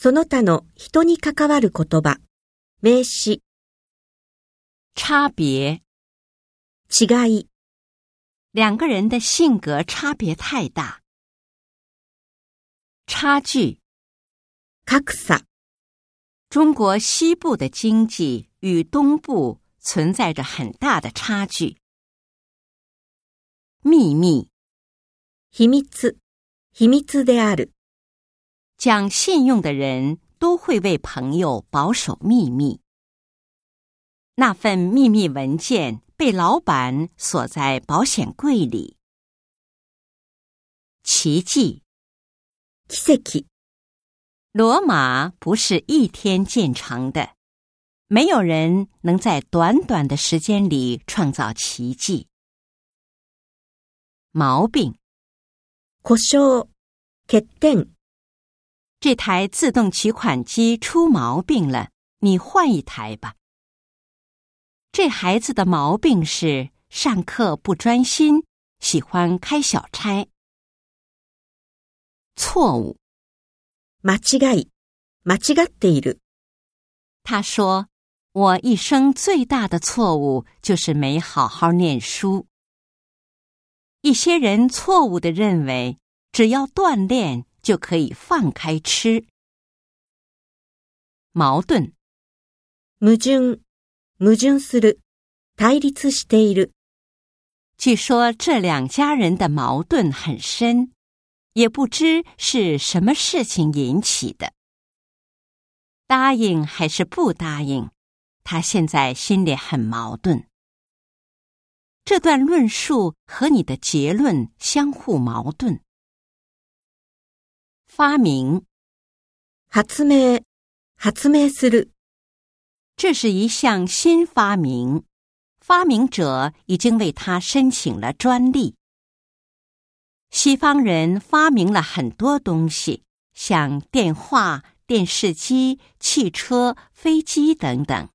その他の人に関わる言葉、名詞。差別。違い。两个人的性格差别太大。差距。格差。中国西部的经济与东部存在着很大的差距。秘密。秘密。秘密である。讲信用的人都会为朋友保守秘密。那份秘密文件被老板锁在保险柜里。奇迹，奇迹！罗马不是一天建成的，没有人能在短短的时间里创造奇迹。毛病，故障，缺点。这台自动取款机出毛病了，你换一台吧。这孩子的毛病是上课不专心，喜欢开小差。错误，間違い，間違っている。他说：“我一生最大的错误就是没好好念书。”一些人错误的认为，只要锻炼。就可以放开吃。矛盾，矛盾，矛盾する、対立している。据说这两家人的矛盾很深，也不知是什么事情引起的。答应还是不答应，他现在心里很矛盾。这段论述和你的结论相互矛盾。发明，ハツメ、ハする。这是一项新发明，发明者已经为它申请了专利。西方人发明了很多东西，像电话、电视机、汽车、飞机等等。